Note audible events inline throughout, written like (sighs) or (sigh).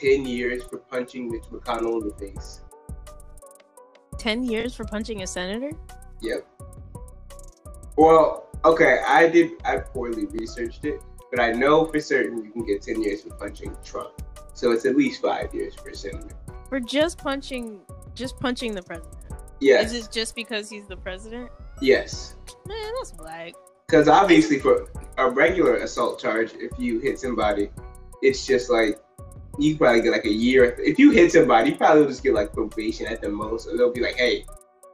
10 years for punching Mitch McConnell in the face. 10 years for punching a senator? Yep. Well, okay, I did, I poorly researched it, but I know for certain you can get 10 years for punching Trump. So it's at least five years for a senator. For just punching, just punching the president? Yes. Is it just because he's the president? Yes. Man, that's whack. Because obviously, for a regular assault charge, if you hit somebody, it's just like you probably get like a year. If you hit somebody, you probably will just get like probation at the most, or they'll be like, "Hey,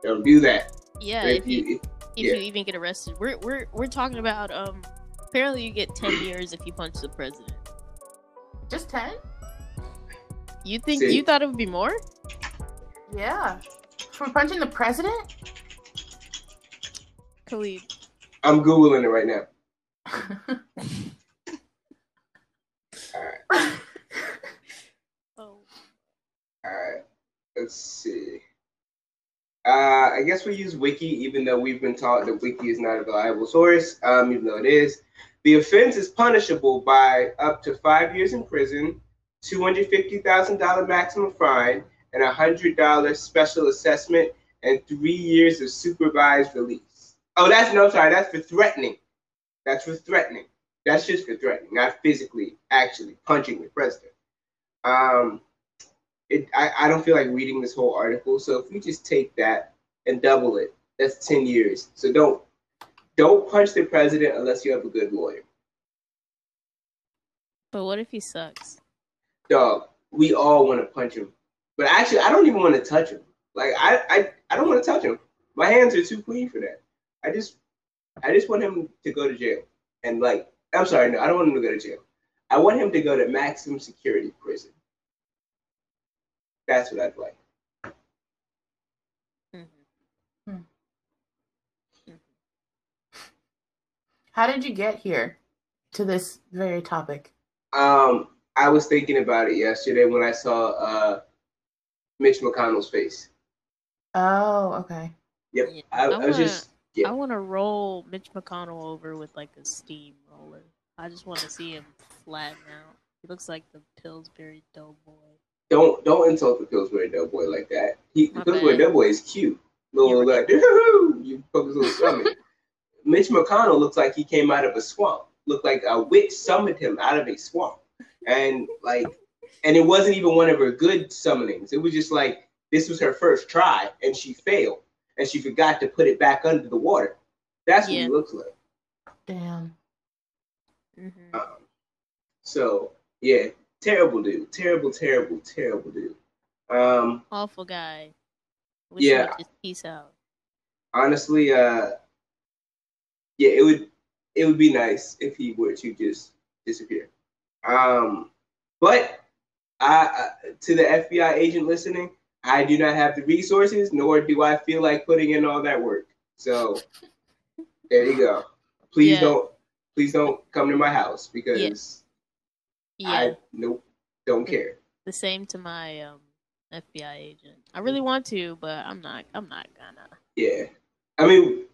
don't do that." Yeah, But if you if, if yeah. you even get arrested, we're we're we're talking about um. Apparently, you get ten years if you punch the president. Just 10? You think See. you thought it would be more? Yeah. For punching the president? Khalid, I'm googling it right now. (laughs) All right, oh, all right. Let's see. Uh, I guess we use Wiki, even though we've been taught that Wiki is not a reliable source. Um, even though it is, the offense is punishable by up to five years in prison, two hundred fifty thousand dollar maximum fine, and a hundred dollars special assessment, and three years of supervised release. Oh, that's no, sorry, that's for threatening. That's for threatening. That's just for threatening, not physically actually punching the president. Um, it, I, I don't feel like reading this whole article. So if we just take that and double it, that's 10 years. So don't don't punch the president unless you have a good lawyer. but what if he sucks? Dog, we all want to punch him. But actually I don't even want to touch him. Like I, I, I don't want to touch him. My hands are too clean for that. I just I just want him to go to jail. And like I'm sorry, no, I don't want him to go to jail. I want him to go to maximum security prison. That's what I'd like. Mhm. How did you get here to this very topic? Um, I was thinking about it yesterday when I saw uh, Mitch McConnell's face. Oh, okay. Yep, Yeah, I, I I was just yeah. I want to roll Mitch McConnell over with like a steamroller. I just want to see him flatten out. He looks like the Pillsbury Doughboy. Don't don't insult the Pillsbury Doughboy like that. He the My Pillsbury. Doughboy is cute, little You're like you poke his little (laughs) stomach. Mitch McConnell looks like he came out of a swamp. Looked like a witch summoned him out of a swamp, and like, and it wasn't even one of her good summonings. It was just like this was her first try, and she failed, and she forgot to put it back under the water. That's what Yeah. he looks like. Damn. hmm Um, so yeah, terrible dude, terrible, terrible, terrible dude. Um, Awful guy. Wish Yeah. peace out. honestly, uh, yeah, it would it would be nice if he were to just disappear. Um, but I, I to the FBI agent listening, I do not have the resources, nor do I feel like putting in all that work. So (laughs) there you go. Please Yeah. don't please don't come to my house because Yeah, I nope don't care. the same to my um FBI agent. I really want to, but I'm not. I'm not gonna. Yeah. I mean,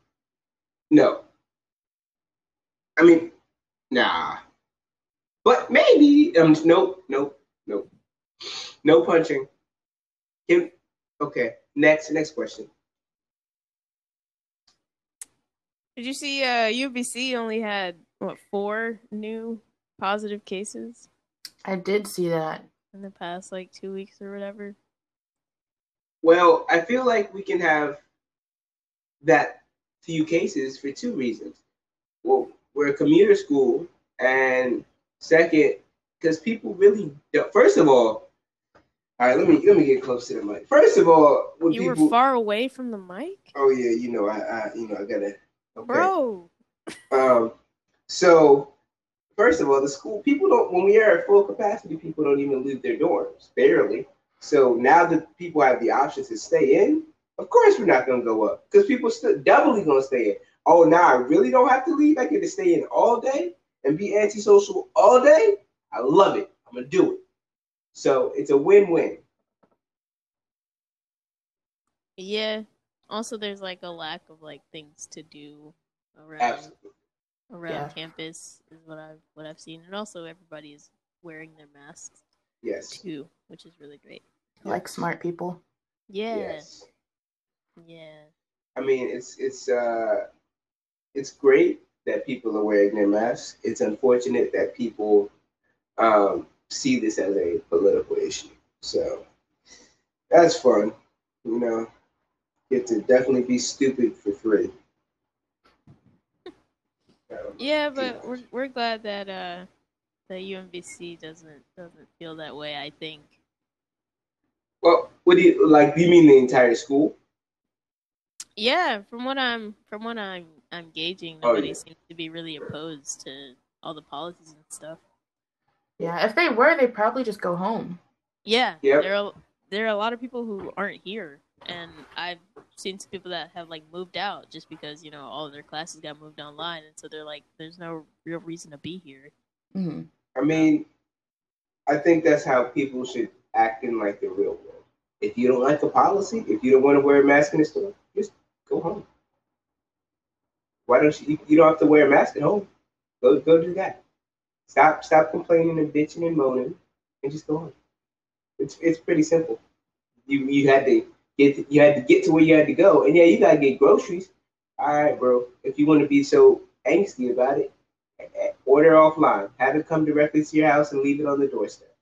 no. I mean, nah. But maybe. Um. Nope. Nope. Nope. No punching. Can, okay. Next. Next question. Did you see? Uh, UMBC only had what four new positive cases I did see that. in the past like two weeks or whatever. Well, I feel like we can have that few cases for two reasons. Well, we're a commuter school, and second, because people really. Don't, first of all, all right. Let me let me get close to the mic. First of all, when You people. were far away from the mic, Oh yeah, you know I, I you know I gotta. Okay. bro. Um, so first of all, the school people don't when we are at full capacity, people don't even leave their dorms, barely. So now that people have the option to stay in, of course we're not gonna go up because people still doubly gonna stay in. Oh, now I really don't have to leave. I get to stay in all day and be antisocial all day. I love it. I'm gonna do it. So it's a win-win. Yeah. Also, there's like a lack of like things to do around Absolutely. Around Yeah. campus is what I've what I've seen, and also everybody is wearing their masks. Yes. too, which is really great. Like smart people. Yeah, Yes. yeah. I mean, it's it's uh, it's great that people are wearing their masks. It's unfortunate that people um, see this as a political issue. So that's fun, you know. Get to definitely be stupid for free. Yeah, but we're we're glad that uh that UMBC doesn't doesn't feel that way. I think. well, what do you like? Do you mean the entire school? Yeah, from what I'm from what I'm I'm gauging, Oh, nobody yeah. seems to be really opposed to all the policies and stuff. Yeah, if they were, they'd probably just go home. Yeah, Yep. there are there are a lot of people who aren't here, and I've seen some people that have like moved out just because you know all of their classes got moved online, and so they're like, there's no real reason to be here. hmm I mean, I think that's how people should act in like the real world. If you don't like the policy, if you don't want to wear a mask in the store, just go home. Why don't you? You don't have to wear a mask at home. Go go do that. Stop stop complaining and bitching and moaning, and just go home. It's it's pretty simple. You you had to get you had to get to where you had to go, and yeah, you gotta get groceries. All right, bro. If you want to be so angsty about it, order offline. Have it come directly to your house and leave it on the doorstep.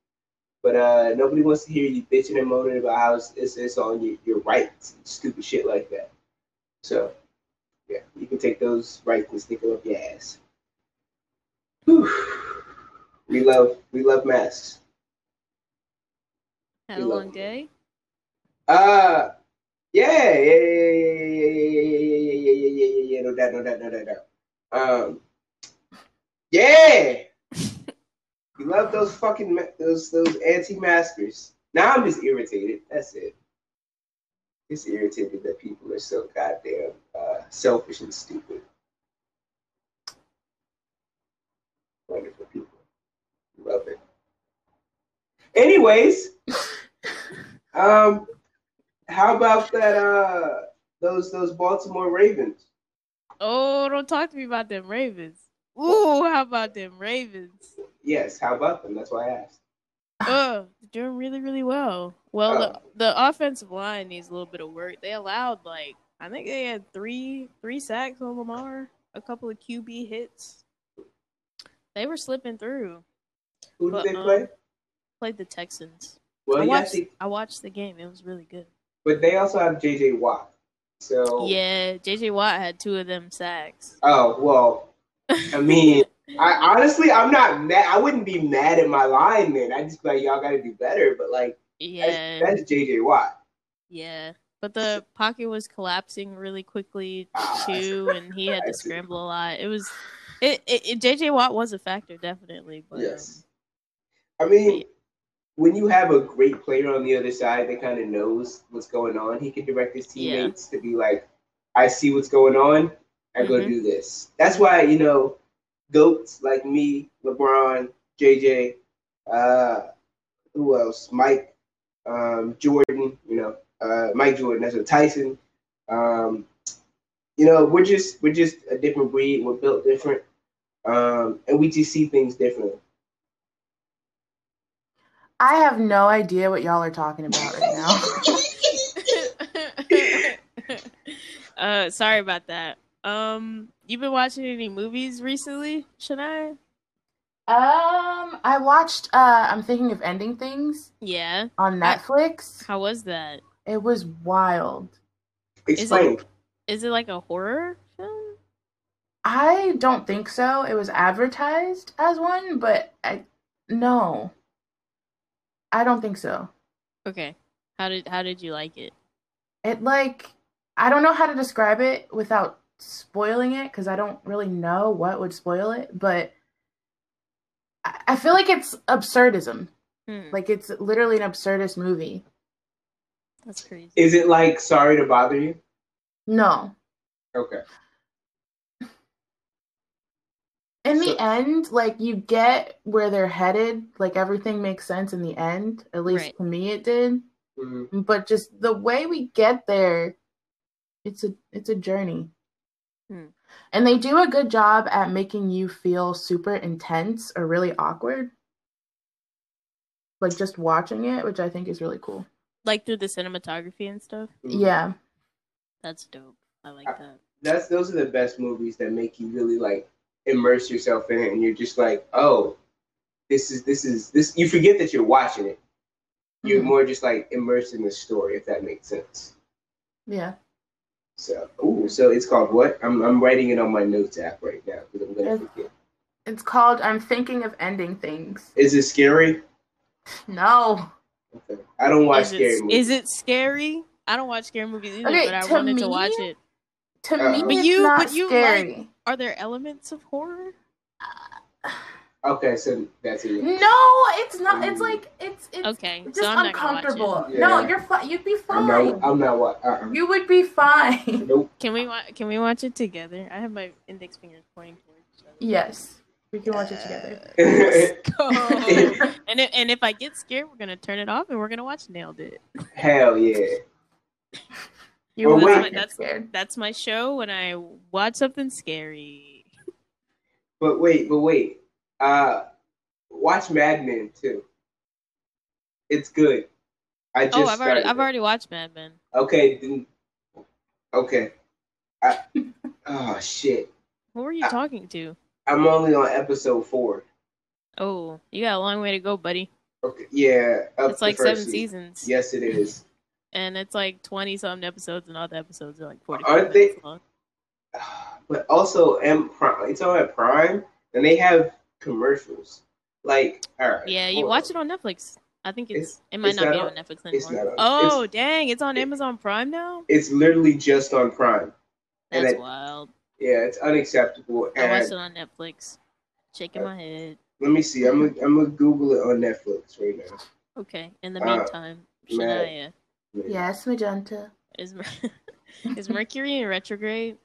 But uh, nobody wants to hear you bitching and moaning about how it's, it's, it's on your, your rights and stupid shit like that. So, yeah, you can take those rights and stick them up your ass. Whew. We love we love masks. Had You a long day. Uh yeah, yeah, yeah, yeah, yeah, yeah, yeah, yeah, yeah, yeah, yeah, yeah, yeah, no doubt, no doubt, no doubt, no doubt. Um, yeah, you love those fucking ma- those those anti-maskers. Now I'm just irritated. That's it. Just irritated that people are so goddamn uh, selfish and stupid. Wonderful people. Love it. Anyways, um, how about that? Uh, those those Baltimore Ravens. Oh, don't talk to me about them Ravens. Ooh, how about them Ravens? Yes, how about them? That's why I asked. Oh, they're doing really, really well. Well, the the offensive line needs a little bit of work. They allowed like I think they had three three sacks on Lamar, a couple of QB hits. They were slipping through. Who But, did they um, play? Played the Texans. Well, I watched. actually, I watched the game. It was really good. But they also have J.J. Watt. So Yeah, JJ Watt had two of them sacks. Oh well, I (laughs) mean, I honestly, I'm not mad. I wouldn't be mad at my line man. I just be like y'all got to do better. But like, yeah, that's, that's J.J. Watt. yeah. But the pocket was collapsing really quickly Ah, too, and he had to (laughs) scramble a lot. It was, it, it, it JJ Watt was a factor definitely, but Yes. um, I mean, when you have a great player on the other side that kind of knows what's going on, he can direct his Yeah. teammates to be like, I see what's going on. I go Mhm. do this. That's why, you know, goats like me, LeBron, JJ, uh, who else? Mike, um, Jordan, you know, uh, Mike Jordan, that's what Tyson. Um, you know, we're just we're just a different breed. We're built different, um, and we just see things differently. I have no idea what y'all are talking about right now. (laughs) uh, sorry about that. Um, you been watching any movies recently, Shania? um, I watched. Uh, I'm thinking of ending things Yeah. on Netflix. How was that? It was wild. Explain. Is it like a horror film? I don't think so. It was advertised as one, but I no. I don't think so. Okay. How did how did you like it? It like I don't know how to describe it without spoiling it because I don't really know what would spoil it, but I I feel like it's absurdism. Hmm, Like it's literally an absurdist movie. that's crazy. Is it like sorry to bother you? No. Okay. In So- the end, like you get where they're headed, like everything makes sense in the end. At least Right. to me it did. Mhm. But just the way we get there, it's a it's a journey. Hmm. And they do a good job at making you feel super intense or really awkward. like just watching it, which I think is really cool. Like through the cinematography and stuff. Yeah. That's dope. I like that. That's those are the best movies that make you really like immerse yourself in it, and you're just like, oh, this is this is this. You forget that you're watching it. You're Mhm. more just like immersed in the story, if that makes sense. Yeah. So, ooh, so it's called what? I'm I'm writing it on my notes app right now because I'm gonna It's- forget. It's called I'm thinking of ending things. Is it scary? No. Okay. I don't watch Is scary it, movies. is it scary? I don't watch scary movies either, Okay, but I to wanted to watch it. To Uh-uh. me, But it's you- not but you scary. Are there elements of horror? Okay, so that's it. No, it's not. It's mm. like it's it's Okay, just so I'm not watch uncomfortable. it. No, you're fine. You'd be I'm fine. not. I'm not. What? Uh-uh. You would be fine. Nope. Can we wa- can we watch it together? I have my index fingers pointing towards each other. yes, we can watch it uh, together. (laughs) Let's (laughs) go. (laughs) and if, and if I get scared, we're gonna turn it off and we're gonna watch Nailed It. Hell yeah. You Oh, wait. not get That's- That's my show when I watch something scary. But wait, but wait. Uh, watch Mad Men too. It's good. I just Oh, I've already I've it. already watched Mad Men. Okay. Then, okay. I, oh shit. Who are you Uh, talking to? I'm only on episode four. Oh, you got a long way to go, buddy. Okay. Yeah. Up It's like seven season. seasons. Yes, it is. And it's like twenty something episodes, and all the episodes are like forty. Aren't they- long. (sighs) But also, M Prime. It's on at Prime, and they have commercials. Like, all right. Yeah, you watch on. it on Netflix. I think It's- it's, it might it's not be on- on Netflix it's anymore. on- oh, dang, it's on Amazon Prime now. It's literally just on Prime. That's it- wild. Yeah, it's unacceptable. I watched And it on Netflix. Shaking my head. let me see. I'm gonna, I'm gonna Google it on Netflix right now. Okay. In the Uh, meantime, man. Shania Yes, magenta. is (laughs) is Mercury in retrograde?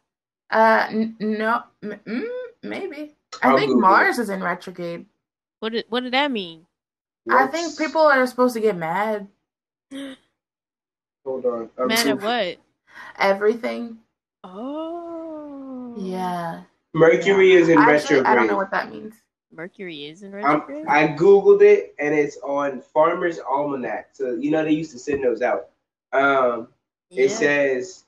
Uh, n- no, m- mm, maybe. I I'll think Mars is in retrograde. What did what did that mean? I think people are supposed to get mad. Hold on. I'm Man, at what? Everything. Oh. Yeah. Mercury is in Actually, retrograde. I don't know what that means. Mercury is in I'm, retrograde. I googled it and it's on Farmer's Almanac. So you know they used to send those out. Um, it says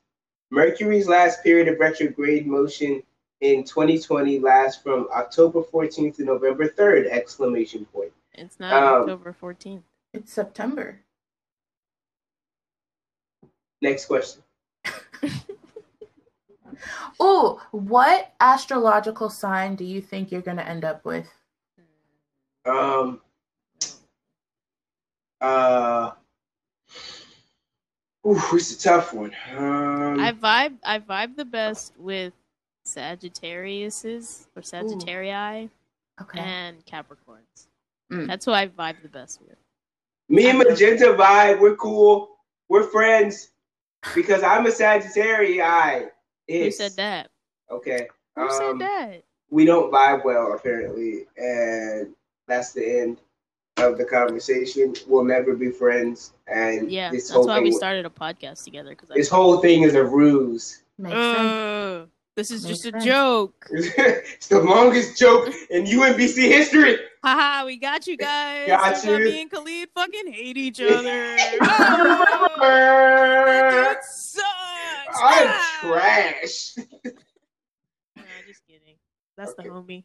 Mercury's last period of retrograde motion in 2020 lasts from October 14th to November 3rd! Exclamation point. It's not um, October fourteenth. It's September. Next question. (laughs) Oh, what astrological sign do you think you're gonna end up with? Um. Uh. Ooh, it's a tough one. Um, I vibe I vibe the best with Sagittariuses or Sagittarii Okay. and Capricorns. Mm. That's who I vibe the best with. me and Magenta vibe. We're cool. We're friends because I'm a Sagittarius. Who said that? Okay. Who um, said that? We don't vibe well, apparently, and that's the end of the conversation. We'll never be friends, and Yeah, this that's whole why thing, we started a podcast together. Because this whole thing is a ruse. Makes sense. uh, this is Makes just a joke. (laughs) it's the longest joke in UMBC history. Haha, we got you guys. Got So now you. Me and Khalid fucking hate each (laughs) other. oh, dude sucks. I'm Ah. (laughs) trash. No, just kidding. That's Okay. the homie.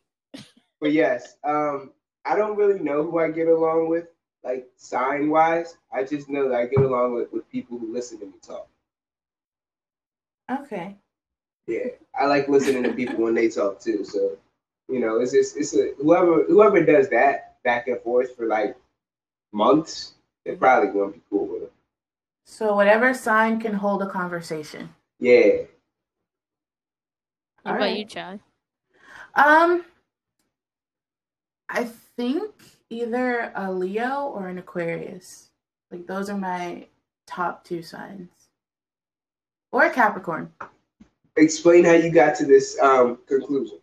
But yes, um, I don't really know who I get along with, like sign wise. I just know that I get along with, with people who listen to me talk. Okay. Yeah, I like listening to people when they talk too. So, you know, it's just it's a, whoever whoever does that back and forth for like months, they're probably gonna be cool with it. So whatever sign can hold a conversation. Yeah, What about Alright. you, Chai? Um, I think either a Leo or an Aquarius. Like those are my top two signs. Or a Capricorn. explain how you got to this um conclusion.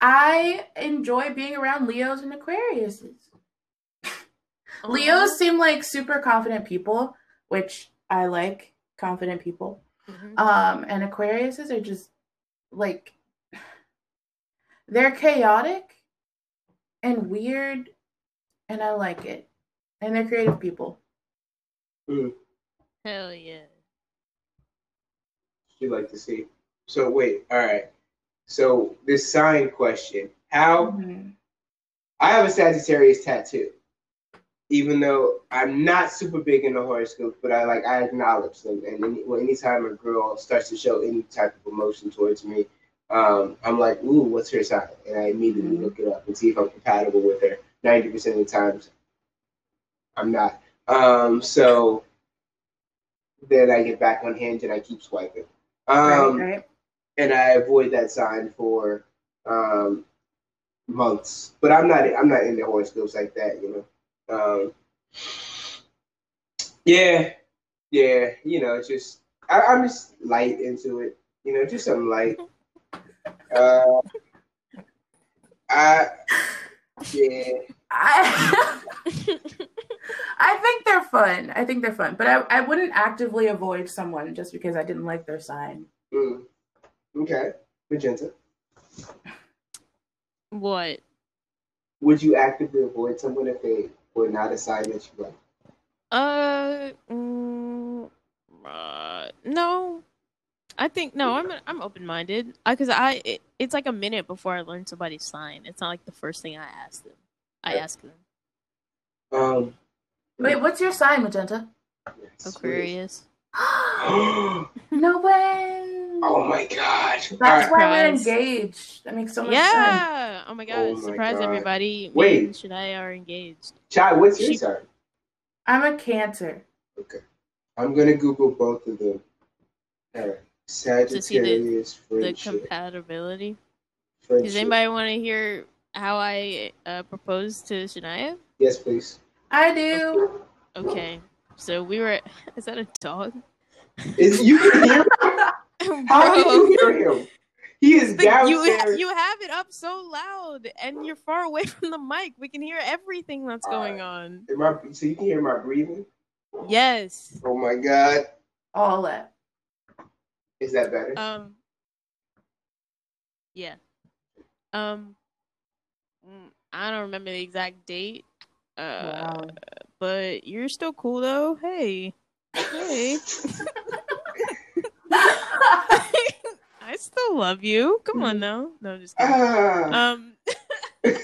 I enjoy being around Leos and Aquariuses. Leos seem like super confident people, which I like confident people. Mhm. Um, and Aquariuses are just like they're chaotic and weird and I like it. And they're creative people. Mm. Hell yeah. You like to see. So wait, all right. So this sign question: How Mhm. I have a Sagittarius tattoo, even though I'm not super big into horoscopes, but I like I acknowledge them. And any, well, anytime a girl starts to show any type of emotion towards me, um, I'm like, "Ooh, what's her sign?" And I immediately look it up and see if I'm compatible with her. Ninety percent of the times, I'm not. Um, so then I get back on Hinge and I keep swiping. Um, right, right. and I avoid that sign for um, months. But I'm not I'm not into horoscopes like that, you know. Um, yeah, yeah, you know, it's just I, I'm just light into it, you know, just something light. Uh, I yeah, I (laughs) I think they're fun. I think they're fun, but I, I wouldn't actively avoid someone just because I didn't like their sign. mm, okay, magenta. What? Would you actively avoid someone if they were not a sign that you like? Uh, mm, uh, no. I think no. I'm I'm open minded. I because I it, it's like a minute before I learn somebody's sign. It's not like the first thing I ask them. I Yeah. ask them. Um, Wait, what's your sign, Magenta? Aquarius. (gasps) no way. Oh my god! That's All right. why we're engaged. That makes so much sense. Yeah. Oh my god! Oh my Surprise God. everybody! Me Wait. and Shania are engaged. Chai, what's your She- sign? I'm a Cancer. Okay. I'm gonna Google both of them. Alright. see The friendship. compatibility. friendship. Does anybody want to hear how I uh, proposed to Shania? Yes, please. I do. Okay. So we were. (laughs) Is that a dog? Is you can hear (laughs) how Bro. can you hear him? He is The- you downstairs. you have it up so loud and you're far away (laughs) from the mic. We can hear everything that's going on. I- so you can hear my breathing? Yes. Oh my god. All that. Is that better? Um. Yeah. Um. mm, I don't remember the exact date. Uh, Wow. but you're still cool though. Hey. Hey. (laughs) I still love you. Come on now. No, I'm just kidding. ah, Um, (laughs)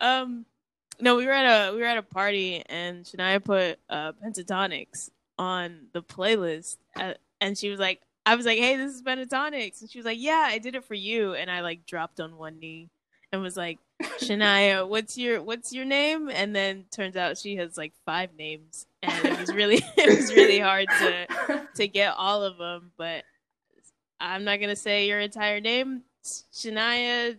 um, no, we were at a we were at a party and Shania put uh Pentatonix on the playlist, uh, and she was like, "I was like, hey, this is Pentatonix," and she was like, "Yeah, I did it for you," and I like dropped on one knee and was like, (laughs) "Shania, what's your what's your name?" And then turns out she has like five names, and it was really (laughs) it was really hard to to get all of them, but I'm not gonna say your entire name. Shania.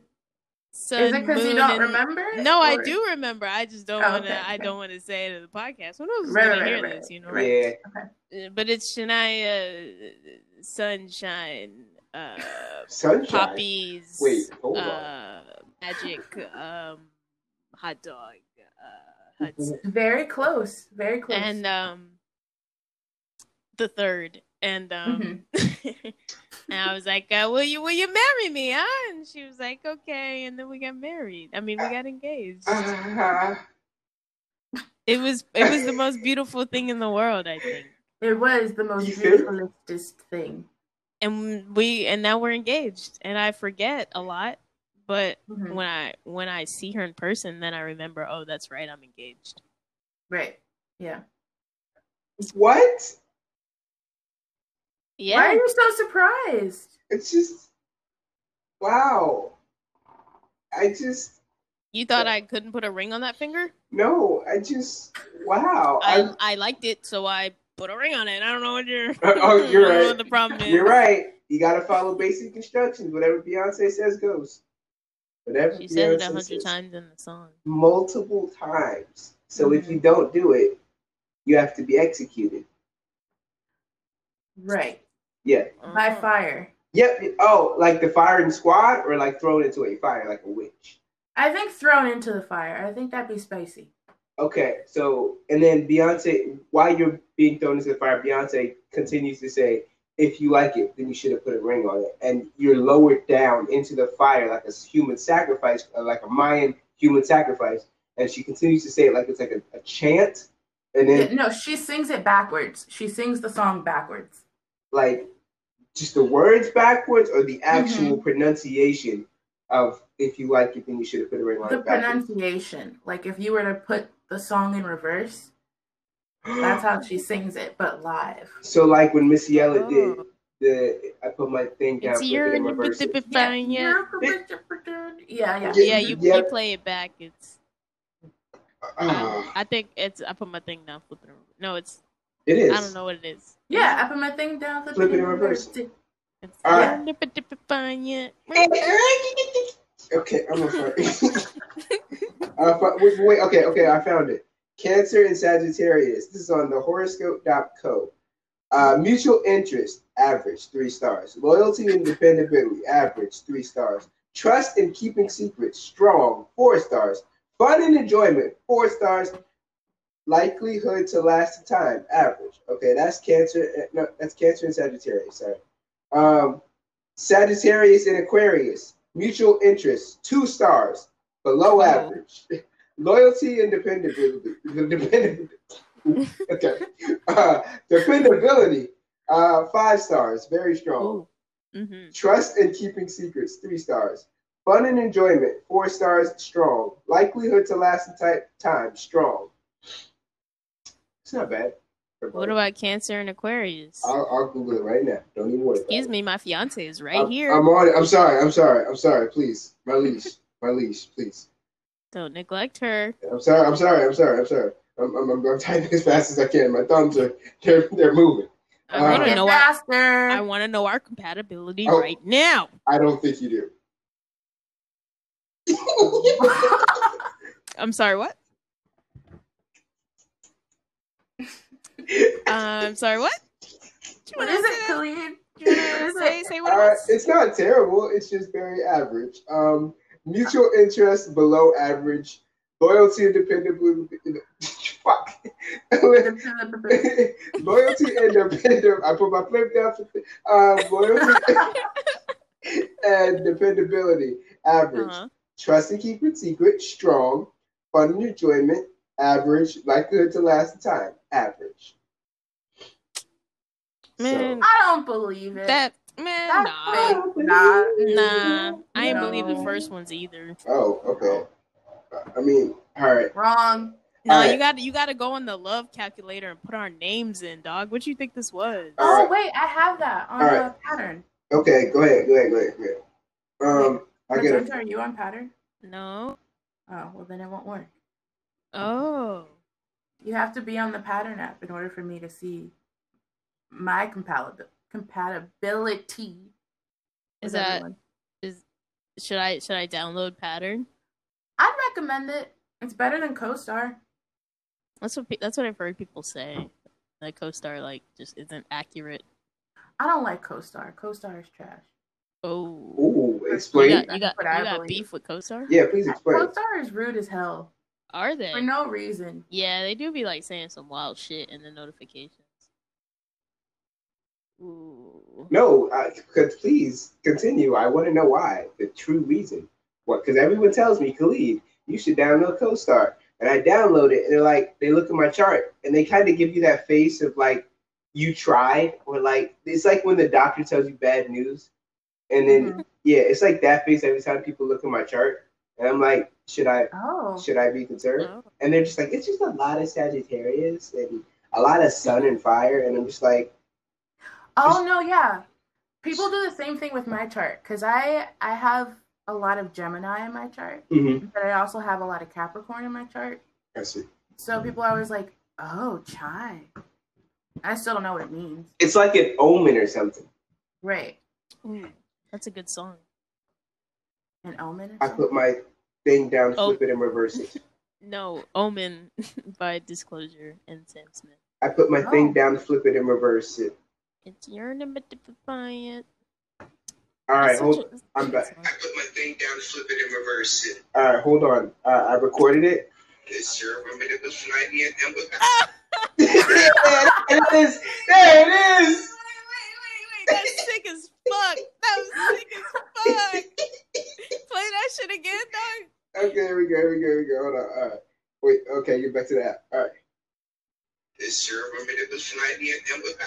Sun, Is it because you don't and- remember? No, I do remember. I just don't Oh, want to. okay, I okay. don't want to say it in the podcast. Who knows who's Right, gonna right, hear right, this? You know, right. yeah. Uh, but it's Shania, uh, Sunshine, uh, Sunshine. Poppies, Wait, hold on. uh, Magic, um, Hot Dog, uh, Hudson Very close. Very close. and um the third and um Mm-hmm. (laughs) and I was like, uh, "Will you will you marry me?" Huh? And she was like, "Okay." And then we got married. I mean, we got engaged. It was it was the most beautiful thing in the world, I think. it was the most You beautifulest thing. And we and now we're engaged. And I forget a lot, but Mhm. when I when I see her in person, then I remember, "Oh, that's right, I'm engaged." Right. Yeah. what? Why are you so surprised? It's just wow. I just You thought I couldn't put a ring on that finger? no. I just wow. I I, I liked it, so I put a ring on it. I don't know what you're. (laughs) Oh, you're (laughs) I don't know right. what the problem is. you're right. You gotta follow basic instructions. Whatever Beyonce says goes. Whatever She said it a hundred says. times in the song. multiple times. So if Mhm. you don't do it, you have to be executed. Right. Yeah. By Uh-huh. fire. Yep. Oh, like the firing squad, or like thrown into a fire like a witch. I think thrown into the fire. I think that'd be spicy. Okay, so and then Beyonce, while you're being thrown into the fire, Beyonce continues to say, "If you like it, then you should have put a ring on it." And you're lowered down into the fire like a human sacrifice, uh, like a Mayan human sacrifice, and she continues to say it like it's like a, a chant, and then no, she sings it backwards. She sings the song backwards. Like just the words backwards or the actual Mm-hmm. pronunciation of if you like it, then you should have put a ring on The backwards. pronunciation, like if you were to put the song in reverse, that's how she sings it, but live. So like when Missy Elliott did Oh. the, I put my thing down, It's your it and reverse it. Yeah, yeah. yeah, yeah. Yeah, you, Yeah. you play it back. It's Ah, I think it's I put my thing down, flip it. over. No, it's it is. I don't know what it is. Yeah, I put my thing down. Flip it and reverse it. It's All right. yeah. Okay, I'm gonna find. (laughs) uh, wait, wait, okay, okay, I found it. Cancer and Sagittarius. This is on the horoscope.co. Uh, mutual interest, average, three stars. Loyalty and dependability, average, three stars. Trust and keeping secrets, strong, four stars. Fun and enjoyment, four stars. Likelihood to last a time, average. Okay, that's Cancer. uh, No, that's Cancer and Sagittarius. Sorry. Um, Sagittarius and Aquarius, mutual interest, two stars, below Oh. average. (laughs) Loyalty and dependability. (laughs) dependability. okay. (laughs) Uh, dependability, uh, five stars, very strong. Mm-hmm. Trust and keeping secrets, three stars. Fun and enjoyment, four stars, strong. Likelihood to last a time, strong. It's not bad. What about Cancer and Aquarius? I'll, I'll Google it right now. Don't even worry. about Excuse it. me, my fiance is right I'm, here. I'm on it. I'm sorry. I'm sorry. I'm sorry. Please, my leash. my leash, please. Don't neglect her. I'm sorry. I'm sorry. I'm sorry. I'm sorry. I'm, I'm, I'm, I'm typing (laughs) as fast as I can. My thumbs are they're they're moving. I Uh, want to Make it know. Our. I want to know our compatibility Oh. right now. I don't think you do. (laughs) (laughs) I'm sorry. What? I'm sorry. What? You what wanna is it, say- Khalid? you What wanna is Say say what Uh, was. it's not terrible. It's just very average. Um, mutual interest below average. Loyalty and dependability. (laughs) Fuck. (laughs) loyalty and dependability. I put my flip down. For, uh, loyalty (laughs) and dependability. Average. Uh-huh. Trust and keep it secret. Strong. Fun and enjoyment. Average. Likelihood to last a time. Average. Man, I don't believe it. that man, That's nah, fake. Nah. nah. I ain't believe the first ones either. Oh, okay. I mean, all right. Wrong. No, Alright. you got to you got to go on the love calculator and put our names in, dog. What do you think this was? Oh right. wait, I have that on All the right. pattern. Okay, go ahead, go ahead, go ahead, go ahead. Um, I get it. Are you on pattern? No. Oh well, then it won't work. Oh. You have to be on the pattern app in order for me to see my compatibil- compatibility. Is with that everyone. is should I should I download Pattern? I'd recommend it. It's better than CoStar. That's what pe- that's what I've heard people say. That CoStar like just isn't accurate. I don't like CoStar. CoStar is trash. Oh. Ooh, You explain. got you got you got beef with CoStar? Yeah, please explain. CoStar is rude as hell Are they? for no reason. Yeah, they do be like saying some wild shit in the notifications. Ooh. No, uh, could please continue. I want to know why. The true reason. What? Because everyone tells me, Khalid, you should download CoStar, and I download it, and they're like, they look at my chart, and they kind of give you that face of like, you tried, or like it's like when the doctor tells you bad news, and then Mhm. yeah, it's like that face every time people look at my chart, and I'm like, should I Oh. should I be concerned? Oh. And they're just like, it's just a lot of Sagittarius and a lot of sun and fire, and I'm just like, Oh no, yeah. People do the same thing with my chart because I I have a lot of Gemini in my chart, mm-hmm. but I also have a lot of Capricorn in my chart. I see. So people are always like, "Oh, chai." I still don't know what it means. It's like an omen or something. Right. Ooh. That's a good song. An omen. Or I put my thing down, Oh. flip it, and reverse it. (laughs) No, Omen (laughs) by Disclosure and Sam Smith. I put my thing Oh. down, flip it, and reverse it. It's your number to defiant. All right, hold. a- it's I'm back. I put my thing down, flip it, and reverse it. All right, hold on. Uh, I recorded it. It's your remember the flighty and Ember. there it is. There it is. That's sick as fuck. That was sick as fuck. Play that shit again, dog. Okay, here we go, here we go, here we go. Hold on. All right. Wait, okay, get back to that. All right. This year, remember the beschneiden and with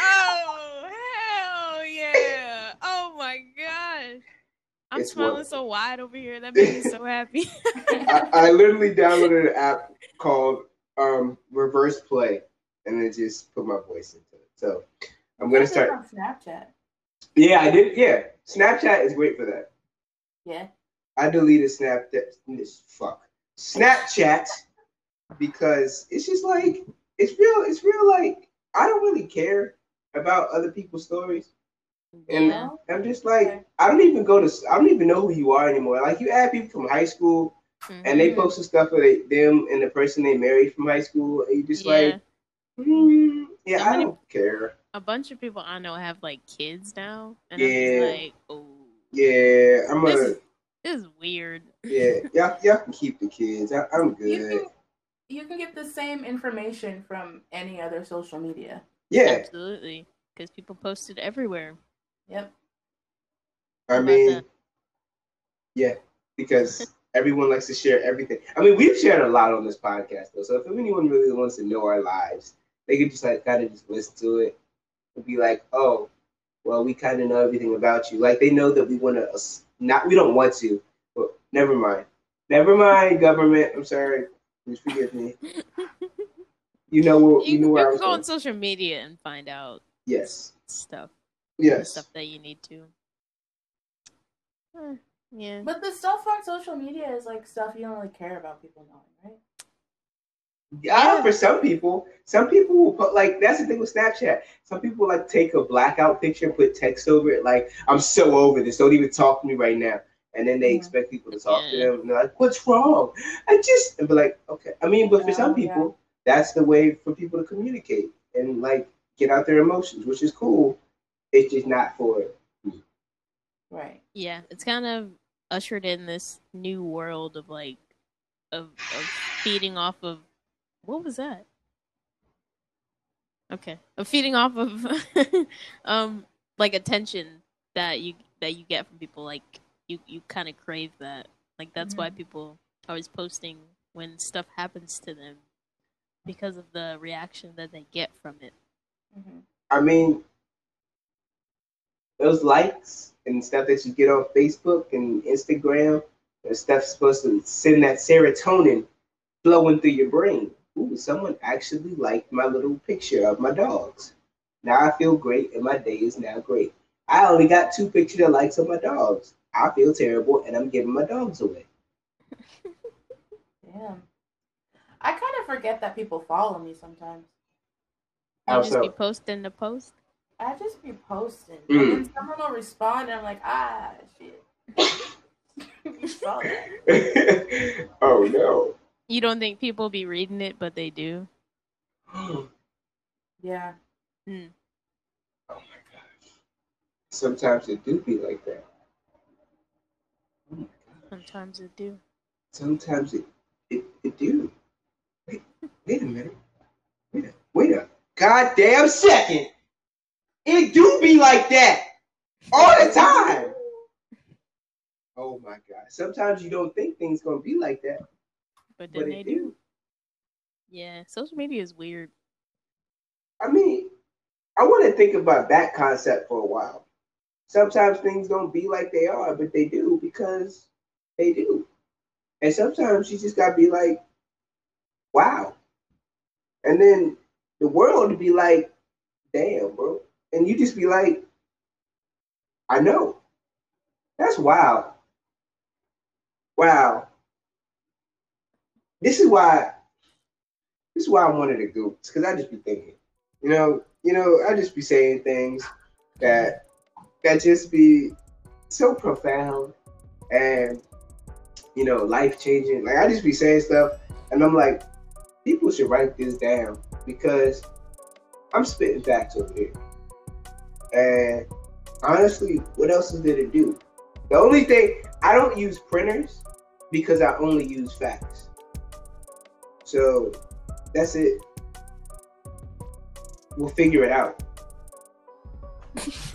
Oh hell yeah! Oh my gosh. I'm It's smiling what- so wide over here. That made me so happy. (laughs) I, I literally downloaded an app called um, Reverse Play, and then just put my voice into it. So I'm gonna start. on Snapchat. Yeah, I did. Yeah, Snapchat is great for that. Yeah. I deleted Snapchat. This fuck Snapchat because it's just like it's real. It's real. Like I don't really care about other people's stories, and yeah. I'm just like I don't even go to. I don't even know who you are anymore. Like you add people from high school, and they mm-hmm. post some stuff of them and the person they married from high school, and you just Yeah. like, mm, yeah, So I many- don't care. a bunch of people I know have like kids now, and Yeah. I'm just like, oh, Yeah, I'm this gonna. is this is weird. Yeah, y'all, y'all can keep the kids. I, I'm You good. can, you can get the same information from any other social media. Yeah, Absolutely, because people post it everywhere. Yep. I mean, that? yeah, because (laughs) everyone likes to share everything. I mean, we've shared a lot on this podcast, though. So if anyone really wants to know our lives, they could just like kind of just listen to it and be like, "Oh, well, we kind of know everything about you." Like they know that we want to not, we don't want to, but never mind, never mind, government. I'm sorry, please forgive me. (laughs) You know, where, you, You, know you where I was go going. on social media and find out Yes, stuff, yes. stuff that you need to. Eh, yeah. But the stuff on social media is like stuff you don't really care about people knowing, right? Yeah, for some people, some people will put like that's the thing with Snapchat. Some people like take a blackout picture and put text over it, like "I'm so over this. Don't even talk to me right now." And then they expect people to talk to them, and they're like, "What's wrong?" I just and be like, "Okay." I mean, but for some Yeah, yeah. people, that's the way for people to communicate and like get out their emotions, which is cool. It's just not for me. Right. Yeah, it's kind of ushered in this new world of like of of feeding off of what was that? Okay, of feeding off of (laughs) um like attention that you that you get from people. Like you you kind of crave that. Like that's why Mhm. people are always posting when stuff happens to them because of the reaction that they get from it. hmm I mean, those likes and stuff that you get on Facebook and Instagram, and stuff's supposed to send that serotonin flowing through your brain. Ooh, someone actually liked my little picture of my dogs. Now I feel great, and my day is now great. I only got two pictures of likes of my dogs. I feel terrible, and I'm giving my dogs away. (laughs) Damn. I kind of forget that people follow me sometimes. You How just be posting the post. I just be posting, Mm. and then someone will respond, and I'm like, ah, shit. (laughs) you saw that. (laughs) oh no. You don't think people be reading it, but they do. (gasps) Yeah. Hmm. Oh my gosh. Sometimes it do be like that. Oh. Sometimes it do. Sometimes it it, it do. Wait, wait a minute. Wait a wait a goddamn second. It do be like that all the time. (laughs) Oh my god. Sometimes you don't think things gonna be like that, But then but they do. do. Yeah, social media is weird. I mean, I want to think about that concept for a while. Sometimes things don't be like they are, but they do because they do. And sometimes you just gotta be like, wow. And then the world be like, damn, bro. And you just be like, I know. That's wild. Wow. This is why this is why I wanted to goops, because I just be thinking. You know, you know, I just be saying things that that just be so profound and you know, life changing. Like I just be saying stuff and I'm like, people should write this down because I'm spitting facts over here. And honestly, what else is there to do? The only thing I don't use printers because I only use facts. So that's it. We'll figure it out. (laughs)